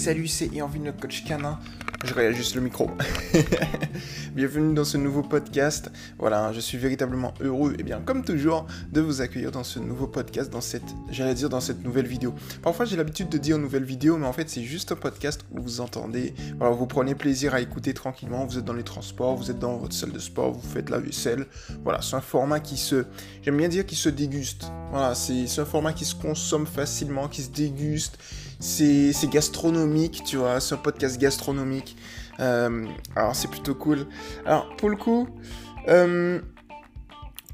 salut, c'est Irvine le coach canin. Je réajuste le micro. Bienvenue dans ce nouveau podcast. Voilà, je suis véritablement heureux, et bien comme toujours, de vous accueillir dans ce nouveau podcast, dans cette, j'allais dire dans cette nouvelle vidéo. Parfois j'ai l'habitude de dire nouvelle vidéo, mais en fait c'est juste un podcast où vous entendez, voilà, vous prenez plaisir à écouter tranquillement, vous êtes dans les transports, vous êtes dans votre salle de sport, vous faites la vaisselle. Voilà, c'est un format qui se, j'aime bien dire qui se déguste. Voilà, c'est un format qui se consomme facilement, qui se déguste c'est gastronomique, tu vois, c'est un podcast gastronomique. Euh, alors c'est plutôt cool. Alors pour le coup, euh,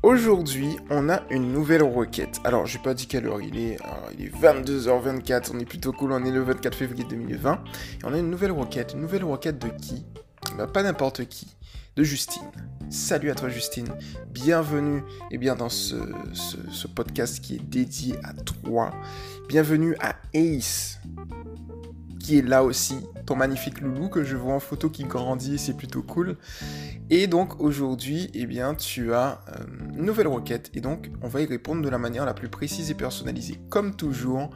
aujourd'hui on a une nouvelle requête. Alors j'ai pas dit quelle heure il est. il est 22h24, on est plutôt cool, on est le 24 février 2020. Et on a une nouvelle requête. Une nouvelle requête de qui? Bah, Pas n'importe qui. De Justine. Salut à toi Justine, bienvenue eh bien, dans ce, podcast qui est dédié à toi. Bienvenue à Ace, qui est là aussi, ton magnifique loulou que je vois en photo qui grandit c'est plutôt cool. Et donc aujourd'hui, eh bien, tu as euh, une nouvelle requête et donc on va y répondre de la manière la plus précise et personnalisée, comme toujours,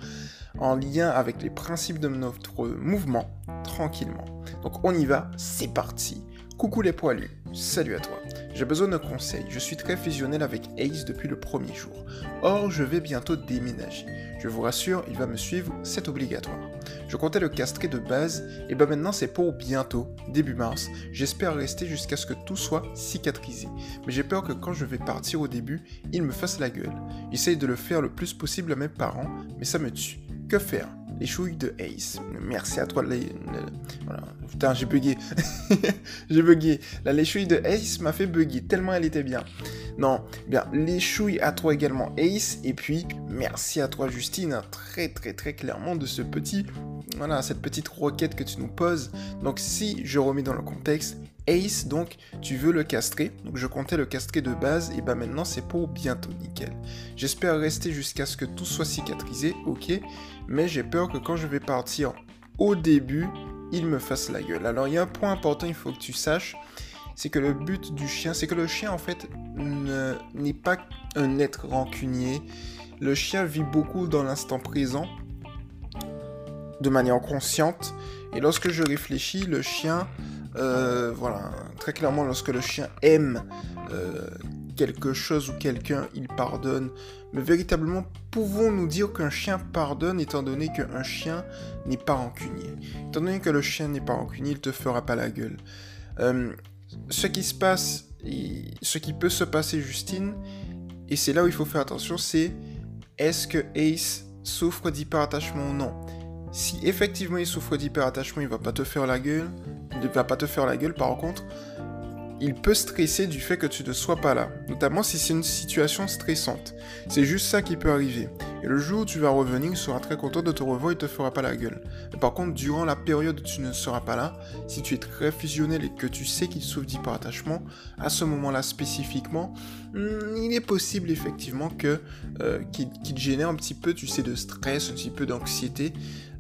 en lien avec les principes de notre mouvement, tranquillement. Donc on y va, c'est parti. Coucou les poilus, salut à toi. J'ai besoin de conseils, je suis très fusionnel avec Ace depuis le premier jour. Or, je vais bientôt déménager. Je vous rassure, il va me suivre, c'est obligatoire. Je comptais le castrer de base, et ben maintenant c'est pour bientôt, début mars. J'espère rester jusqu'à ce que tout soit cicatrisé. Mais j'ai peur que quand je vais partir au début, il me fasse la gueule. J'essaye de le faire le plus possible à mes parents, mais ça me tue. Que faire? Les chouilles de Ace. Merci à toi. Les, voilà. Putain, j'ai bugué. j'ai bugué. La léchouille de Ace m'a fait bugger tellement elle était bien. Non, bien, les chouilles à toi également Ace. Et puis, merci à toi Justine, hein, très très très clairement de ce petit, voilà, cette petite requête que tu nous poses. Donc si je remets dans le contexte, Ace, donc tu veux le castrer. Donc je comptais le castrer de base, et bah maintenant c'est pour bientôt, nickel. J'espère rester jusqu'à ce que tout soit cicatrisé, ok. Mais j'ai peur que quand je vais partir au début, il me fasse la gueule. Alors il y a un point important, il faut que tu saches, c'est que le but du chien, c'est que le chien en fait n'est pas un être rancunier. Le chien vit beaucoup dans l'instant présent, de manière consciente. Et lorsque je réfléchis, le chien euh, voilà, très clairement, lorsque le chien aime euh, quelque chose ou quelqu'un, il pardonne. Mais véritablement, pouvons-nous dire qu'un chien pardonne étant donné qu'un chien n'est pas rancunier? Étant donné que le chien n'est pas rancunier, il te fera pas la gueule. Euh, ce qui se passe, ce qui peut se passer, Justine, et c'est là où il faut faire attention, c'est est-ce que Ace souffre d'hyperattachement ou non? Si effectivement il souffre d'hyperattachement, il va pas te faire la gueule ne va pas te faire la gueule par contre, il peut stresser du fait que tu ne sois pas là, notamment si c'est une situation stressante. C'est juste ça qui peut arriver. Et le jour où tu vas revenir, il sera très content de te revoir et te fera pas la gueule. Mais par contre, durant la période où tu ne seras pas là, si tu es très fusionnel et que tu sais qu'il souffre d'hyperattachement, à ce moment-là spécifiquement, hmm, il est possible effectivement euh, qu'il génère un petit peu, de stress, un petit peu d'anxiété.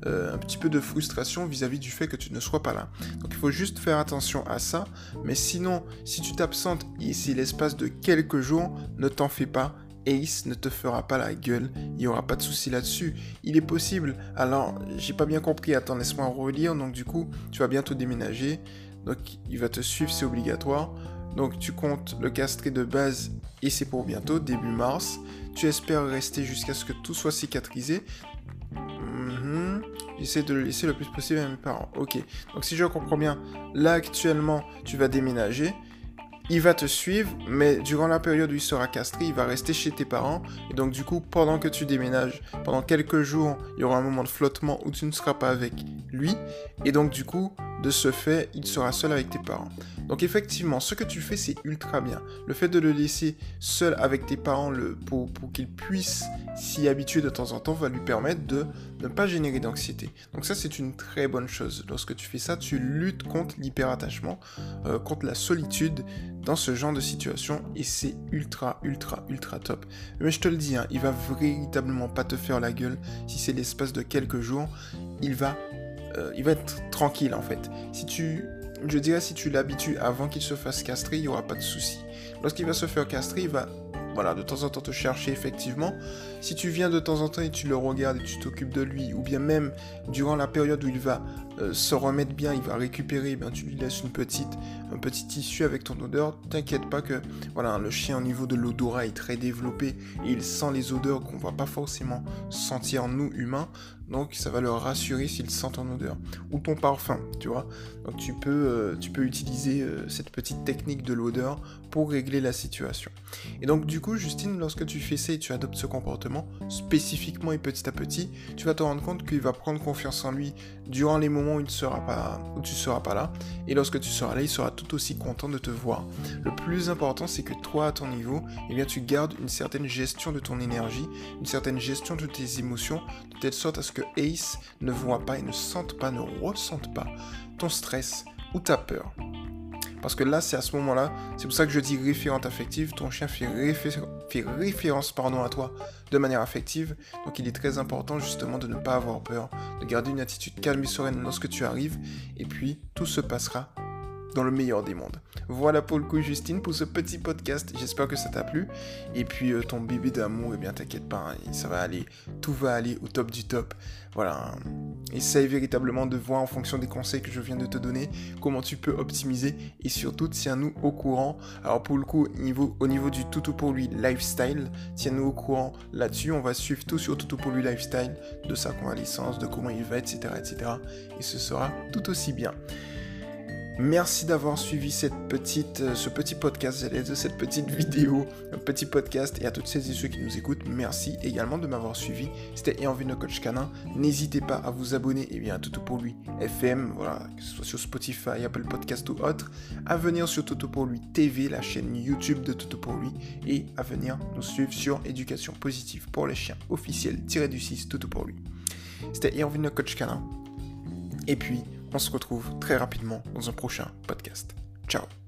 Euh, un petit peu de frustration vis-à-vis du fait que tu ne sois pas là. Donc il faut juste faire attention à ça, mais sinon, si tu t'absentes ici l'espace de quelques jours, ne t'en fais pas, Ace ne te fera pas la gueule, il n'y aura pas de souci là-dessus. Il est possible, alors j'ai pas bien compris, attends, laisse-moi relire, donc du coup, tu vas bientôt déménager, donc il va te suivre, c'est obligatoire. Donc tu comptes le castrer de base et c'est pour bientôt, début mars. Tu espères rester jusqu'à ce que tout soit cicatrisé. J'essaie de le laisser le plus possible à mes parents. Ok. Donc si je comprends bien, là actuellement, tu vas déménager. Il va te suivre, mais durant la période où il sera castré, il va rester chez tes parents. Et donc du coup, pendant que tu déménages, pendant quelques jours, il y aura un moment de flottement où tu ne seras pas avec lui. Et donc du coup, de ce fait, il sera seul avec tes parents. Donc effectivement, ce que tu fais, c'est ultra bien. Le fait de le laisser seul avec tes parents pour qu'il puisse s'y habituer de temps en temps va lui permettre de ne pas générer d'anxiété. Donc ça, c'est une très bonne chose. Lorsque tu fais ça, tu luttes contre l'hyperattachement, euh, contre la solitude dans ce genre de situation et c'est ultra, ultra, ultra top. Mais je te le dis, hein, il va véritablement pas te faire la gueule si c'est l'espace de quelques jours. Il va euh, il va être tranquille en fait. Si tu, je dirais si tu l'habitues avant qu'il se fasse castrer, il n'y aura pas de souci. Lorsqu'il va se faire castrer, il va voilà, de temps en temps te chercher effectivement. Si tu viens de temps en temps et tu le regardes et tu t'occupes de lui, ou bien même durant la période où il va euh, se remettre bien, il va récupérer, eh tu lui laisses une petite, un petit tissu avec ton odeur, t'inquiète pas que voilà, le chien au niveau de l'odorat est très développé et il sent les odeurs qu'on va pas forcément sentir nous humains. Donc ça va le rassurer s'il sent ton odeur. Ou ton parfum, tu vois. Donc tu peux, euh, tu peux utiliser euh, cette petite technique de l'odeur pour régler la situation. Et donc du coup, Justine, lorsque tu fais ça et tu adoptes ce comportement, spécifiquement et petit à petit, tu vas te rendre compte qu'il va prendre confiance en lui durant les moments où, il sera pas, tu seras pas là. Et lorsque tu seras là, il sera tout aussi content de te voir. Le plus important, c'est que toi, à ton niveau, eh bien, tu gardes une certaine gestion de ton énergie, une certaine gestion de tes émotions, de telle sorte à ce que Ace ne voit pas et ne sente pas, ne ressente pas ton stress ou ta peur. Parce que là, c'est à ce moment-là, c'est pour ça que je dis référente affective, ton chien fait, fait référence à toi de manière affective, donc il est très important justement de ne pas avoir peur, de garder une attitude calme et sereine lorsque tu arrives, et puis tout se passera dans le meilleur des mondes. Voilà pour le coup Justine pour ce petit podcast. J'espère que ça t'a plu. Et puis euh, ton bébé d'amour, eh bien t'inquiète pas, hein, ça va aller, tout va aller au top du top. Voilà. Hein. Essaye véritablement de voir en fonction des conseils que je viens de te donner comment tu peux optimiser et surtout tiens-nous au courant. Alors pour le coup, niveau, au niveau du Toutou pour lui lifestyle, tiens-nous au courant là-dessus. On va suivre tout sur Toutou pour lui lifestyle, de sa convalescence, de comment il va, etc., etc. Et ce sera tout aussi bien. Merci d'avoir suivi cette petite, euh, ce petit podcast, cette petite vidéo, un petit podcast. Et à toutes celles et ceux qui nous écoutent, merci également de m'avoir suivi. C'était Et envie coach canin. N'hésitez pas à vous abonner et bien, à Toto pour lui FM, voilà, que ce soit sur Spotify, Apple Podcast ou autre. À venir sur Toto pour lui TV, la chaîne YouTube de Toto pour lui. Et à venir nous suivre sur Éducation positive pour les chiens officiel du 6 Toto pour lui. C'était Et envie coach canin. Et puis, on se retrouve très rapidement dans un prochain podcast. Ciao